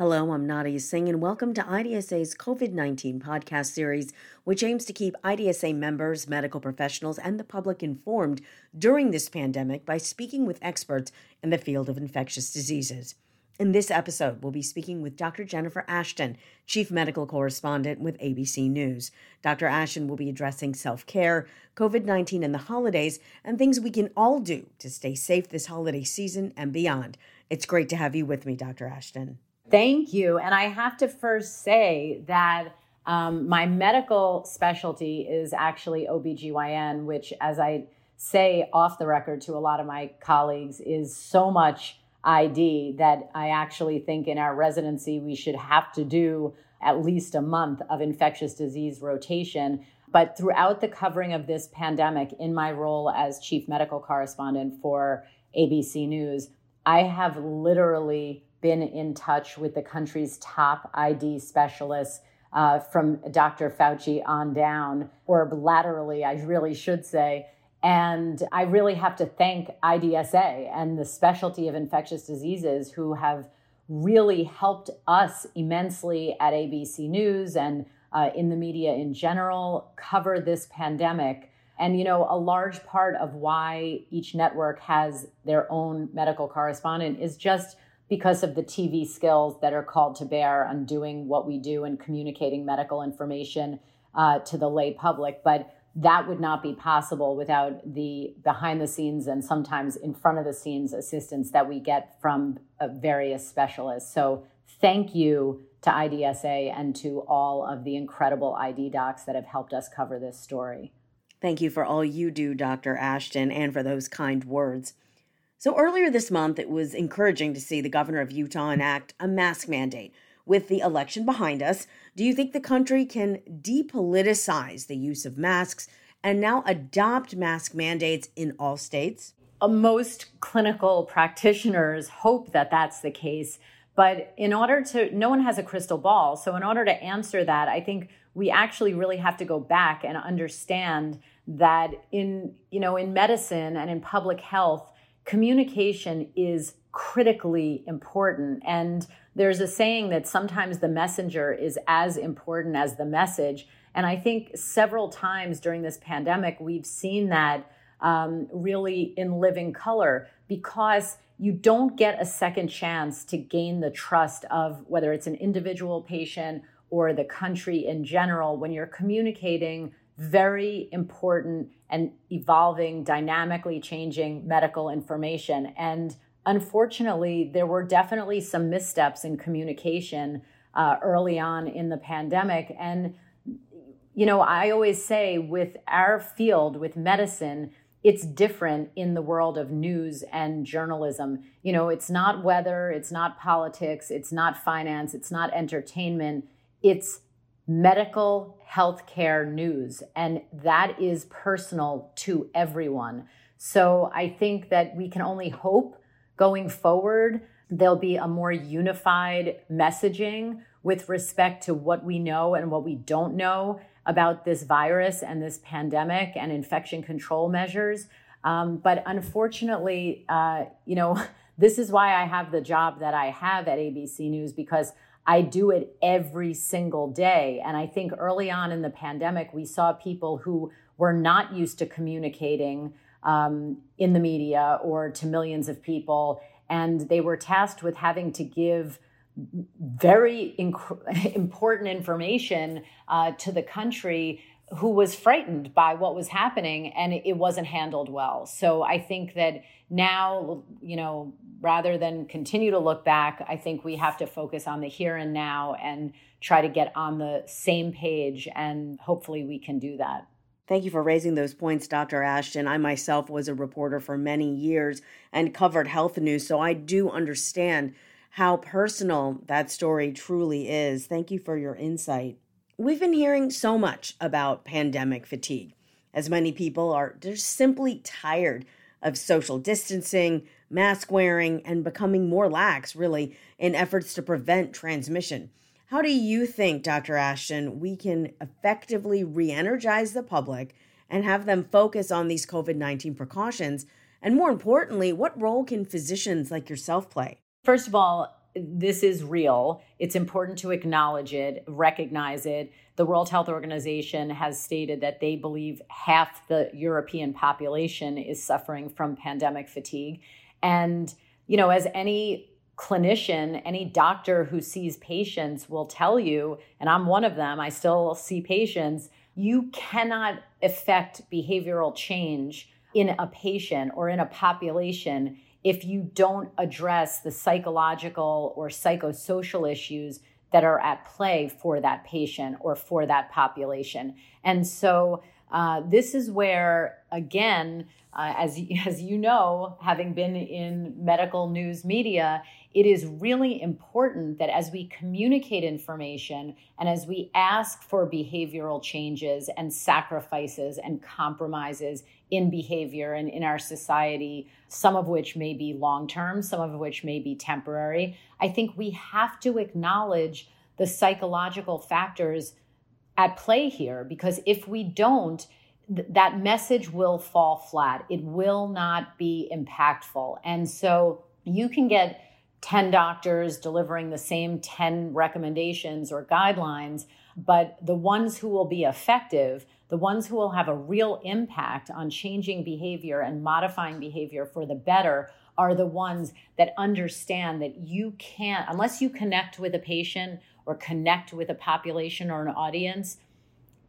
Hello, I'm Nadia Singh, and welcome to IDSA's COVID 19 podcast series, which aims to keep IDSA members, medical professionals, and the public informed during this pandemic by speaking with experts in the field of infectious diseases. In this episode, we'll be speaking with Dr. Jennifer Ashton, Chief Medical Correspondent with ABC News. Dr. Ashton will be addressing self care, COVID 19 and the holidays, and things we can all do to stay safe this holiday season and beyond. It's great to have you with me, Dr. Ashton. Thank you. And I have to first say that um, my medical specialty is actually OBGYN, which, as I say off the record to a lot of my colleagues, is so much ID that I actually think in our residency we should have to do at least a month of infectious disease rotation. But throughout the covering of this pandemic, in my role as chief medical correspondent for ABC News, I have literally been in touch with the country's top ID specialists uh, from Dr. Fauci on down, or laterally, I really should say. And I really have to thank IDSA and the specialty of infectious diseases who have really helped us immensely at ABC News and uh, in the media in general cover this pandemic. And, you know, a large part of why each network has their own medical correspondent is just because of the TV skills that are called to bear on doing what we do and communicating medical information uh, to the lay public. But that would not be possible without the behind the scenes and sometimes in front of the scenes assistance that we get from uh, various specialists. So, thank you to IDSA and to all of the incredible ID docs that have helped us cover this story. Thank you for all you do, Dr. Ashton, and for those kind words. So earlier this month, it was encouraging to see the governor of Utah enact a mask mandate. With the election behind us, do you think the country can depoliticize the use of masks and now adopt mask mandates in all states? Uh, most clinical practitioners hope that that's the case. But in order to, no one has a crystal ball. So, in order to answer that, I think we actually really have to go back and understand that in, you know, in medicine and in public health, communication is critically important. And there's a saying that sometimes the messenger is as important as the message. And I think several times during this pandemic, we've seen that um, really in living color because you don't get a second chance to gain the trust of whether it's an individual patient or the country in general when you're communicating very important and evolving, dynamically changing medical information. And unfortunately, there were definitely some missteps in communication uh, early on in the pandemic. And, you know, I always say with our field, with medicine, it's different in the world of news and journalism. You know, it's not weather, it's not politics, it's not finance, it's not entertainment. It's medical healthcare news, and that is personal to everyone. So I think that we can only hope going forward there'll be a more unified messaging with respect to what we know and what we don't know about this virus and this pandemic and infection control measures. Um, but unfortunately, uh, you know, this is why I have the job that I have at ABC News because I do it every single day. And I think early on in the pandemic, we saw people who were not used to communicating um, in the media or to millions of people. And they were tasked with having to give very inc- important information uh, to the country who was frightened by what was happening and it wasn't handled well. So I think that now, you know, rather than continue to look back, I think we have to focus on the here and now and try to get on the same page. And hopefully we can do that. Thank you for raising those points, Dr. Ashton. I myself was a reporter for many years and covered health news, so I do understand how personal that story truly is. Thank you for your insight. We've been hearing so much about pandemic fatigue, as many people are just simply tired of social distancing, mask wearing, and becoming more lax, really, in efforts to prevent transmission. How do you think, Dr. Ashton, we can effectively re energize the public and have them focus on these COVID 19 precautions? And more importantly, what role can physicians like yourself play? First of all, this is real. It's important to acknowledge it, recognize it. The World Health Organization has stated that they believe half the European population is suffering from pandemic fatigue. And, you know, as any clinician, any doctor who sees patients will tell you, and I'm one of them, I still see patients, you cannot affect behavioral change in a patient or in a population if you don't address the psychological or psychosocial issues that are at play for that patient or for that population. And so uh, this is where, again, uh, as, as you know, having been in medical news media, it is really important that as we communicate information and as we ask for behavioral changes and sacrifices and compromises in behavior and in our society, some of which may be long term, some of which may be temporary, I think we have to acknowledge the psychological factors at play here because if we don't, th- that message will fall flat. It will not be impactful. And so you can get 10 doctors delivering the same 10 recommendations or guidelines, but the ones who will be effective, the ones who will have a real impact on changing behavior and modifying behavior for the better are the ones that understand that you can't, unless you connect with a patient or connect with a population or an audience,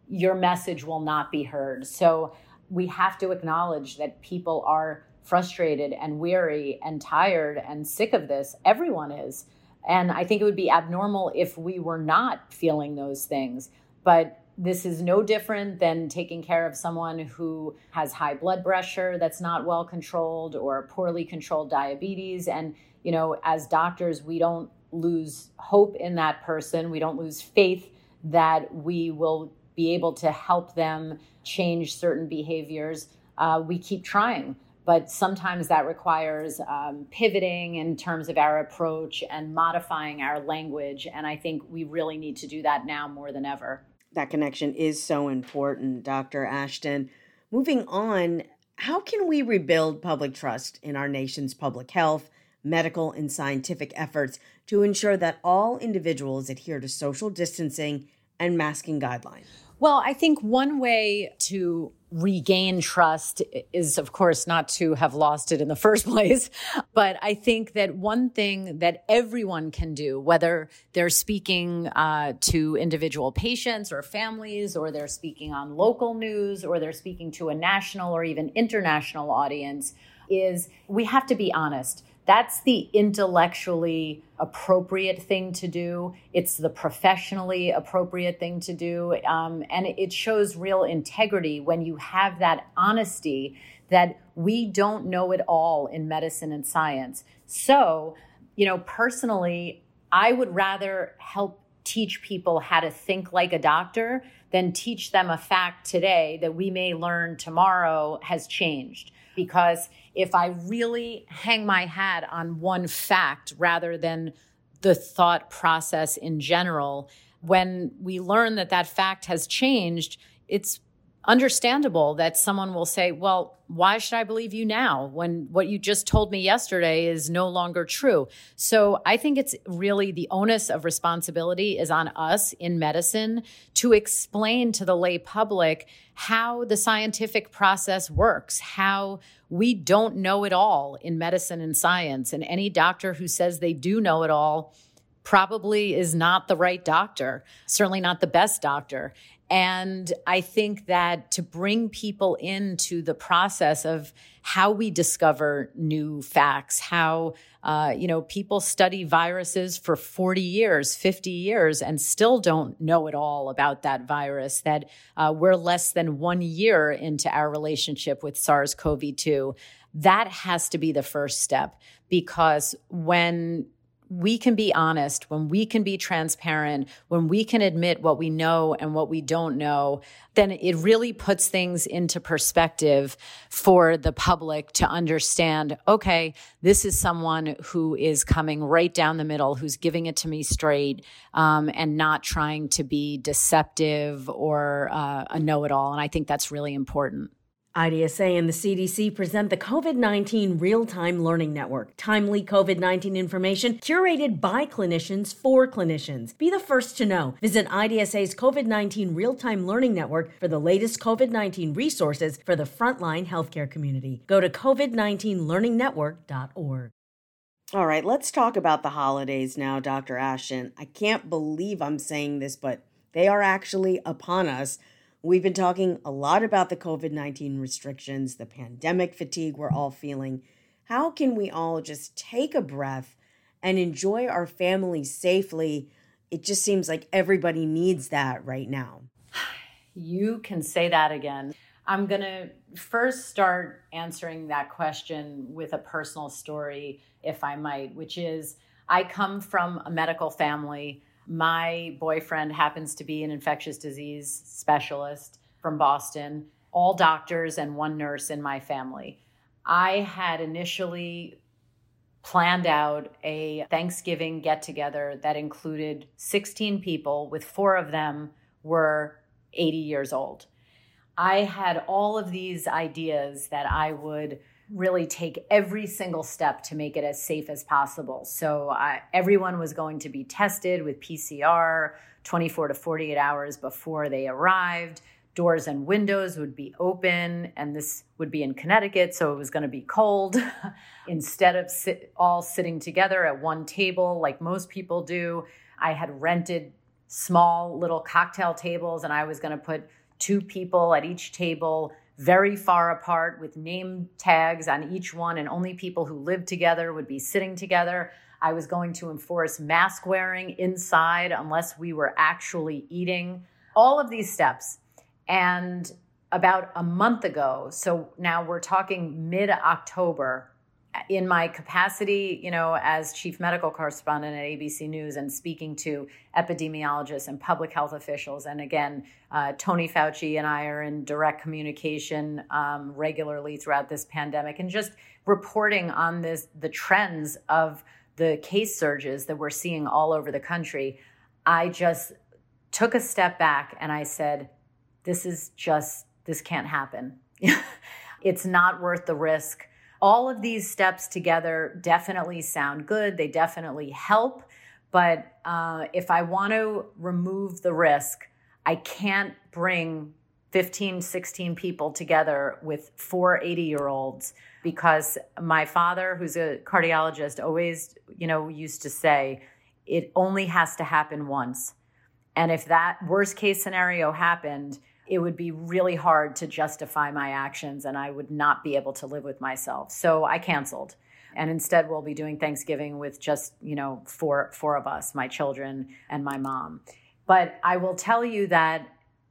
your message will not be heard. So we have to acknowledge that people are frustrated and weary and tired and sick of this. Everyone is. And I think it would be abnormal if we were not feeling those things. But this is no different than taking care of someone who has high blood pressure that's not well controlled or poorly controlled diabetes. And, you know, as doctors, we don't lose hope in that person. We don't lose faith that we will be able to help them change certain behaviors. Uh, we keep trying but sometimes that requires um, pivoting in terms of our approach and modifying our language. And I think we really need to do that now more than ever. That connection is so important, Dr. Ashton. Moving on, how can we rebuild public trust in our nation's public health, medical, and scientific efforts to ensure that all individuals adhere to social distancing and masking guidelines? Well, I think one way to regain trust is, of course, not to have lost it in the first place. But I think that one thing that everyone can do, whether they're speaking uh, to individual patients or families, or they're speaking on local news, or they're speaking to a national or even international audience, is we have to be honest. That's the intellectually appropriate thing to do. It's the professionally appropriate thing to do. Um, and it shows real integrity when you have that honesty that we don't know it all in medicine and science. So, you know, personally, I would rather help teach people how to think like a doctor than teach them a fact today that we may learn tomorrow has changed. Because if I really hang my hat on one fact rather than the thought process in general, when we learn that that fact has changed, it's understandable that someone will say, well, why should I believe you now when what you just told me yesterday is no longer true? So I think it's really the onus of responsibility is on us in medicine to explain to the lay public how the scientific process works, how we don't know it all in medicine and science. And any doctor who says they do know it all probably is not the right doctor, certainly not the best doctor. And I think that to bring people into the process of how we discover new facts, how, uh, you know, people study viruses for 40 years, 50 years, and still don't know it all about that virus, that uh, we're less than one year into our relationship with SARS CoV 2. That has to be the first step because when we can be honest, when we can be transparent, when we can admit what we know and what we don't know, then it really puts things into perspective for the public to understand okay, this is someone who is coming right down the middle, who's giving it to me straight um, and not trying to be deceptive or uh, a know it all. And I think that's really important. IDSA and the CDC present the COVID 19 Real Time Learning Network. Timely COVID 19 information curated by clinicians for clinicians. Be the first to know. Visit IDSA's COVID 19 Real Time Learning Network for the latest COVID 19 resources for the frontline healthcare community. Go to COVID19learningnetwork.org. All right, let's talk about the holidays now, Dr. Ashton. I can't believe I'm saying this, but they are actually upon us. We've been talking a lot about the COVID 19 restrictions, the pandemic fatigue we're all feeling. How can we all just take a breath and enjoy our families safely? It just seems like everybody needs that right now. You can say that again. I'm going to first start answering that question with a personal story, if I might, which is I come from a medical family my boyfriend happens to be an infectious disease specialist from Boston, all doctors and one nurse in my family. I had initially planned out a Thanksgiving get together that included 16 people, with four of them were 80 years old. I had all of these ideas that I would really take every single step to make it as safe as possible. So uh, everyone was going to be tested with PCR 24 to 48 hours before they arrived. Doors and windows would be open, and this would be in Connecticut, so it was going to be cold. Instead of sit, all sitting together at one table like most people do, I had rented small little cocktail tables, and I was going to put two people at each table very far apart with name tags on each one, and only people who lived together would be sitting together. I was going to enforce mask wearing inside unless we were actually eating. All of these steps. And about a month ago, so now we're talking mid October, in my capacity, you know, as chief medical correspondent at ABC News and speaking to epidemiologists and public health officials, and again, uh, Tony Fauci and I are in direct communication um, regularly throughout this pandemic, and just reporting on this the trends of the case surges that we're seeing all over the country. I just took a step back and I said, "This is just this can't happen. it's not worth the risk." All of these steps together definitely sound good. They definitely help. But uh, if I want to remove the risk, I can't bring 15, 16 people together with four 80 year olds because my father, who's a cardiologist, always, you know, used to say, it only has to happen once. And if that worst case scenario happened, it would be really hard to justify my actions and I would not be able to live with myself. So I canceled. And instead we'll be doing Thanksgiving with just, you know, four four of us, my children and my mom. But I will tell you that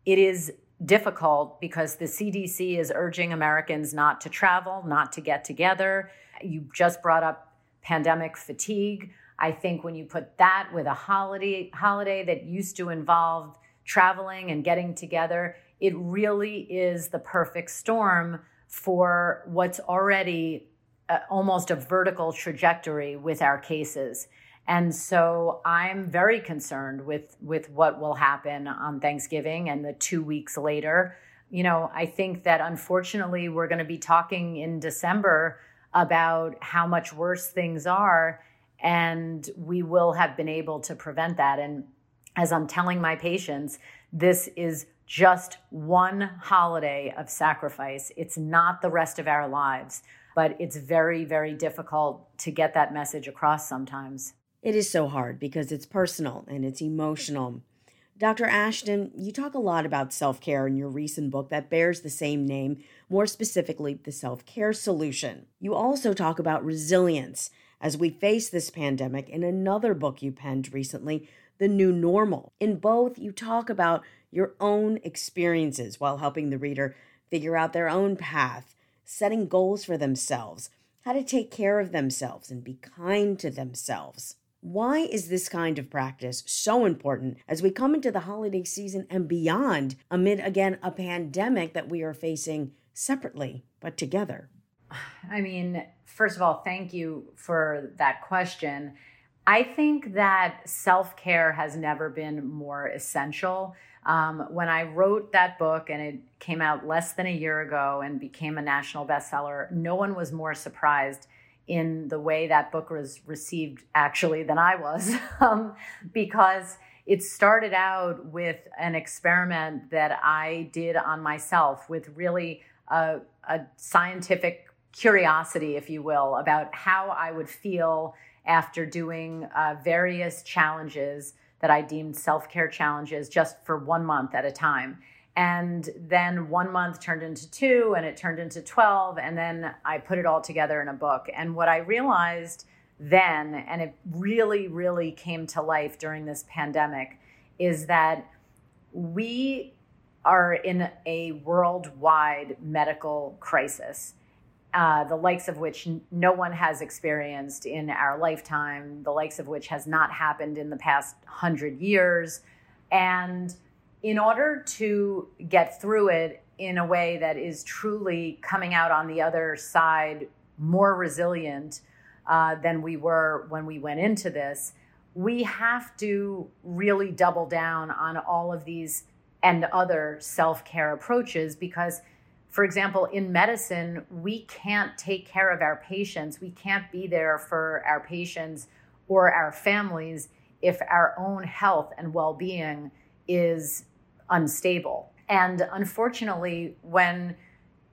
it is difficult because the CDC is urging Americans not to travel, not to get together. You just brought up pandemic fatigue. I think when you put that with a holiday holiday that used to involve traveling and getting together, it really is the perfect storm for what's already a, almost a vertical trajectory with our cases. And so I'm very concerned with with what will happen on Thanksgiving and the 2 weeks later. You know, I think that unfortunately we're going to be talking in December about how much worse things are and we will have been able to prevent that and as I'm telling my patients, this is just one holiday of sacrifice. It's not the rest of our lives, but it's very, very difficult to get that message across sometimes. It is so hard because it's personal and it's emotional. Dr. Ashton, you talk a lot about self care in your recent book that bears the same name, more specifically, The Self Care Solution. You also talk about resilience as we face this pandemic in another book you penned recently, The New Normal. In both, you talk about your own experiences while helping the reader figure out their own path, setting goals for themselves, how to take care of themselves and be kind to themselves. Why is this kind of practice so important as we come into the holiday season and beyond, amid again a pandemic that we are facing separately but together? I mean, first of all, thank you for that question. I think that self care has never been more essential. Um, when I wrote that book and it came out less than a year ago and became a national bestseller, no one was more surprised in the way that book was received actually than I was um, because it started out with an experiment that I did on myself with really a, a scientific curiosity, if you will, about how I would feel after doing uh, various challenges that I deemed self care challenges just for one month at a time. And then one month turned into two, and it turned into 12. And then I put it all together in a book. And what I realized then, and it really, really came to life during this pandemic, is that we are in a worldwide medical crisis uh, the likes of which no one has experienced in our lifetime, the likes of which has not happened in the past hundred years. And in order to get through it in a way that is truly coming out on the other side more resilient uh, than we were when we went into this, we have to really double down on all of these and other self care approaches because for example, in medicine, we can't take care of our patients. We can't be there for our patients or our families if our own health and well being is unstable. And unfortunately, when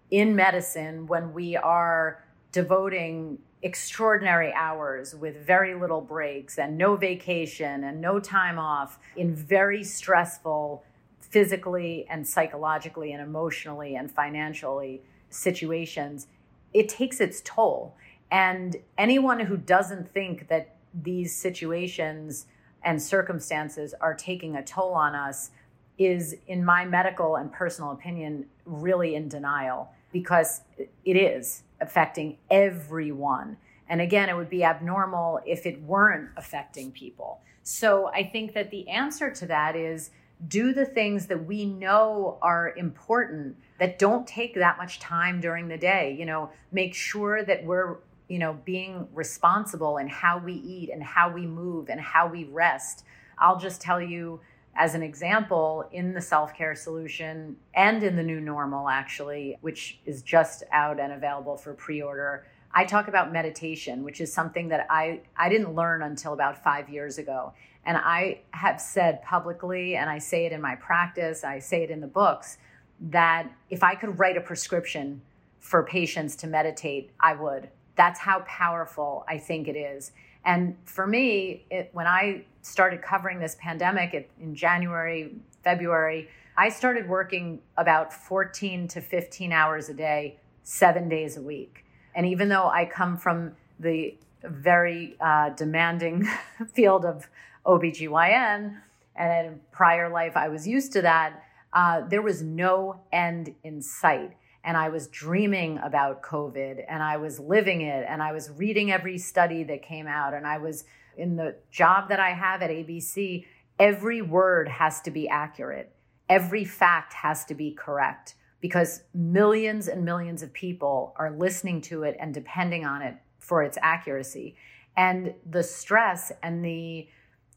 in medicine, when we are devoting extraordinary hours with very little breaks and no vacation and no time off in very stressful physically and psychologically and emotionally and financially situations, it takes its toll. And anyone who doesn't think that these situations and circumstances are taking a toll on us is, in my medical and personal opinion, really in denial because it is affecting everyone. And again, it would be abnormal if it weren't affecting people. So I think that the answer to that is do the things that we know are important that don't take that much time during the day you know make sure that we're you know being responsible in how we eat and how we move and how we rest. I'll just tell you as an example in the self-care solution and in the new normal actually which is just out and available for pre-order i talk about meditation which is something that i i didn't learn until about 5 years ago and I have said publicly, and I say it in my practice, I say it in the books, that if I could write a prescription for patients to meditate, I would. That's how powerful I think it is. And for me, it, when I started covering this pandemic in January, February, I started working about 14 to 15 hours a day, seven days a week. And even though I come from the very uh, demanding field of OBGYN, and in prior life I was used to that, uh, there was no end in sight. And I was dreaming about COVID and I was living it and I was reading every study that came out. And I was in the job that I have at ABC, every word has to be accurate, every fact has to be correct because millions and millions of people are listening to it and depending on it for its accuracy. And the stress and the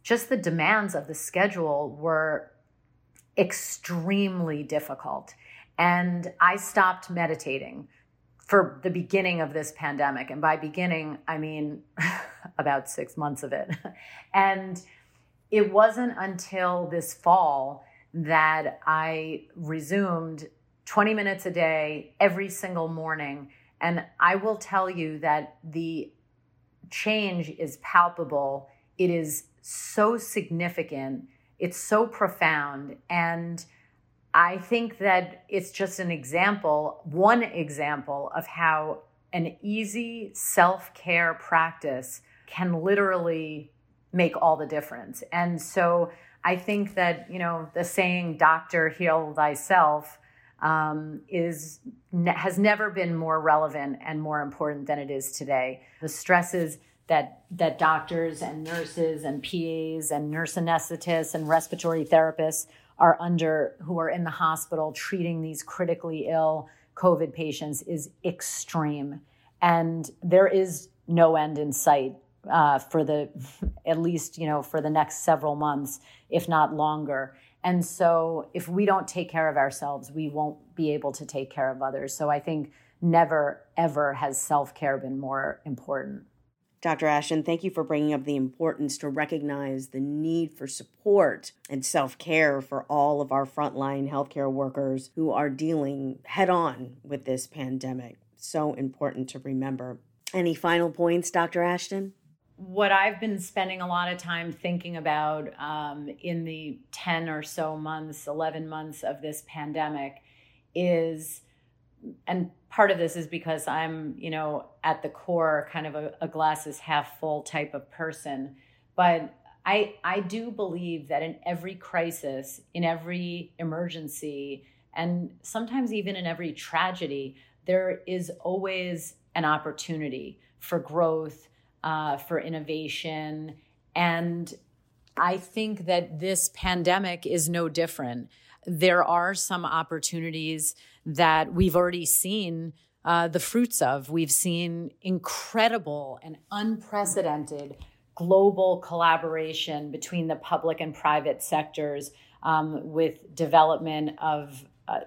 just the demands of the schedule were extremely difficult. And I stopped meditating for the beginning of this pandemic. And by beginning, I mean about six months of it. and it wasn't until this fall that I resumed 20 minutes a day every single morning. And I will tell you that the change is palpable. It is so significant, it's so profound. And I think that it's just an example, one example of how an easy self care practice can literally make all the difference. And so I think that, you know, the saying, doctor, heal thyself, um, is has never been more relevant and more important than it is today. The stresses that that doctors and nurses and PAs and nurse anesthetists and respiratory therapists are under who are in the hospital treating these critically ill COVID patients is extreme. And there is no end in sight uh, for the at least you know for the next several months, if not longer. And so, if we don't take care of ourselves, we won't be able to take care of others. So, I think never ever has self care been more important. Dr. Ashton, thank you for bringing up the importance to recognize the need for support and self care for all of our frontline healthcare workers who are dealing head on with this pandemic. So important to remember. Any final points, Dr. Ashton? What I've been spending a lot of time thinking about um, in the 10 or so months, 11 months of this pandemic is, and part of this is because I'm, you know, at the core kind of a, a glass is half full type of person. But I, I do believe that in every crisis, in every emergency, and sometimes even in every tragedy, there is always an opportunity for growth, uh, for innovation. And I think that this pandemic is no different. There are some opportunities that we've already seen uh, the fruits of. We've seen incredible and unprecedented global collaboration between the public and private sectors um, with development of uh,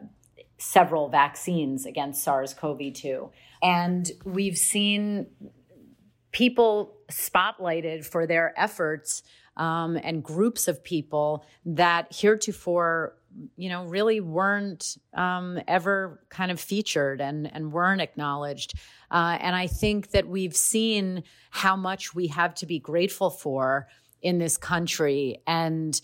several vaccines against SARS CoV 2. And we've seen people spotlighted for their efforts um, and groups of people that heretofore you know, really weren't um, ever kind of featured and, and weren't acknowledged. Uh, and I think that we've seen how much we have to be grateful for in this country and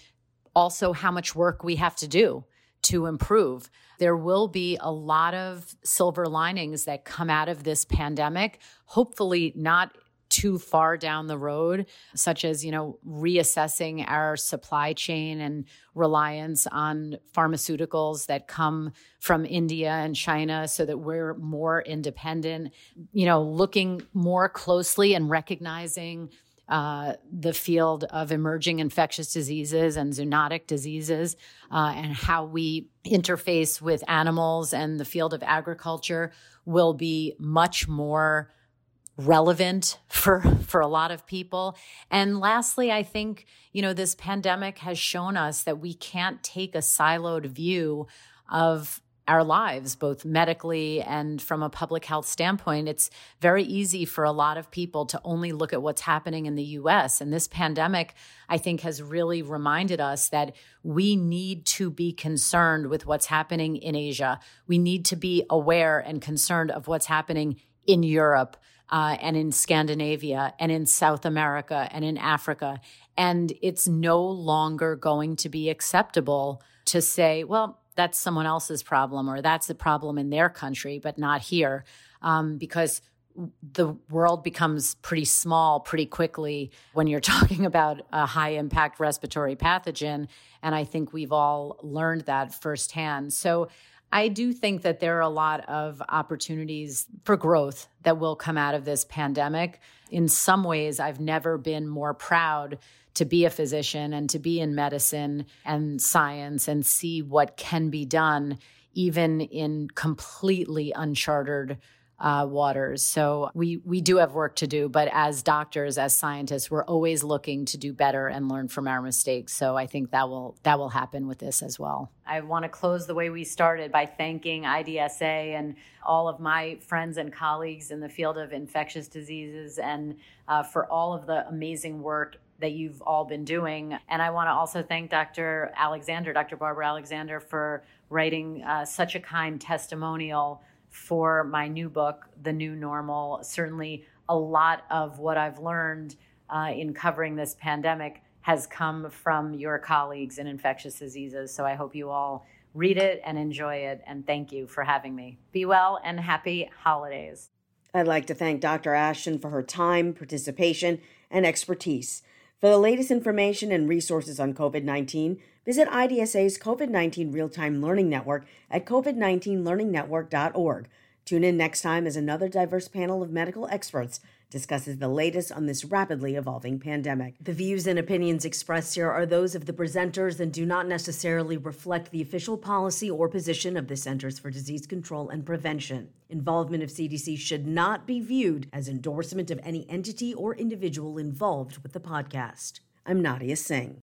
also how much work we have to do to improve. There will be a lot of silver linings that come out of this pandemic, hopefully not too far down the road, such as, you know, reassessing our supply chain and reliance on pharmaceuticals that come from India and China so that we're more independent, you know, looking more closely and recognizing uh, the field of emerging infectious diseases and zoonotic diseases uh, and how we interface with animals and the field of agriculture will be much more relevant for for a lot of people. And lastly i think you know this pandemic has shown us that we can't take a siloed view of our lives both medically and from a public health standpoint. It's very easy for a lot of people to only look at what's happening in the US and this pandemic i think has really reminded us that we need to be concerned with what's happening in asia. We need to be aware and concerned of what's happening in europe uh, and in Scandinavia and in South America and in Africa. And it's no longer going to be acceptable to say, well, that's someone else's problem or that's a problem in their country, but not here. Um, because the world becomes pretty small pretty quickly when you're talking about a high impact respiratory pathogen. And I think we've all learned that firsthand. So I do think that there are a lot of opportunities for growth that will come out of this pandemic. In some ways, I've never been more proud to be a physician and to be in medicine and science and see what can be done, even in completely uncharted uh, waters. So we we do have work to do, but as doctors, as scientists, we're always looking to do better and learn from our mistakes. So I think that will that will happen with this as well. I want to close the way we started by thanking IDSA and all of my friends and colleagues in the field of infectious diseases and uh, for all of the amazing work that you've all been doing. And I want to also thank Dr. Alexander, Dr. Barbara Alexander, for writing uh, such a kind testimonial for my new book, The New Normal. Certainly, a lot of what I've learned uh, in covering this pandemic has come from your colleagues in infectious diseases. So I hope you all read it and enjoy it. And thank you for having me. Be well and happy holidays. I'd like to thank Dr. Ashton for her time, participation, and expertise. For the latest information and resources on COVID 19, visit IDSA's COVID 19 Real Time Learning Network at COVID19learningnetwork.org. Tune in next time as another diverse panel of medical experts discusses the latest on this rapidly evolving pandemic. The views and opinions expressed here are those of the presenters and do not necessarily reflect the official policy or position of the Centers for Disease Control and Prevention. Involvement of CDC should not be viewed as endorsement of any entity or individual involved with the podcast. I'm Nadia Singh.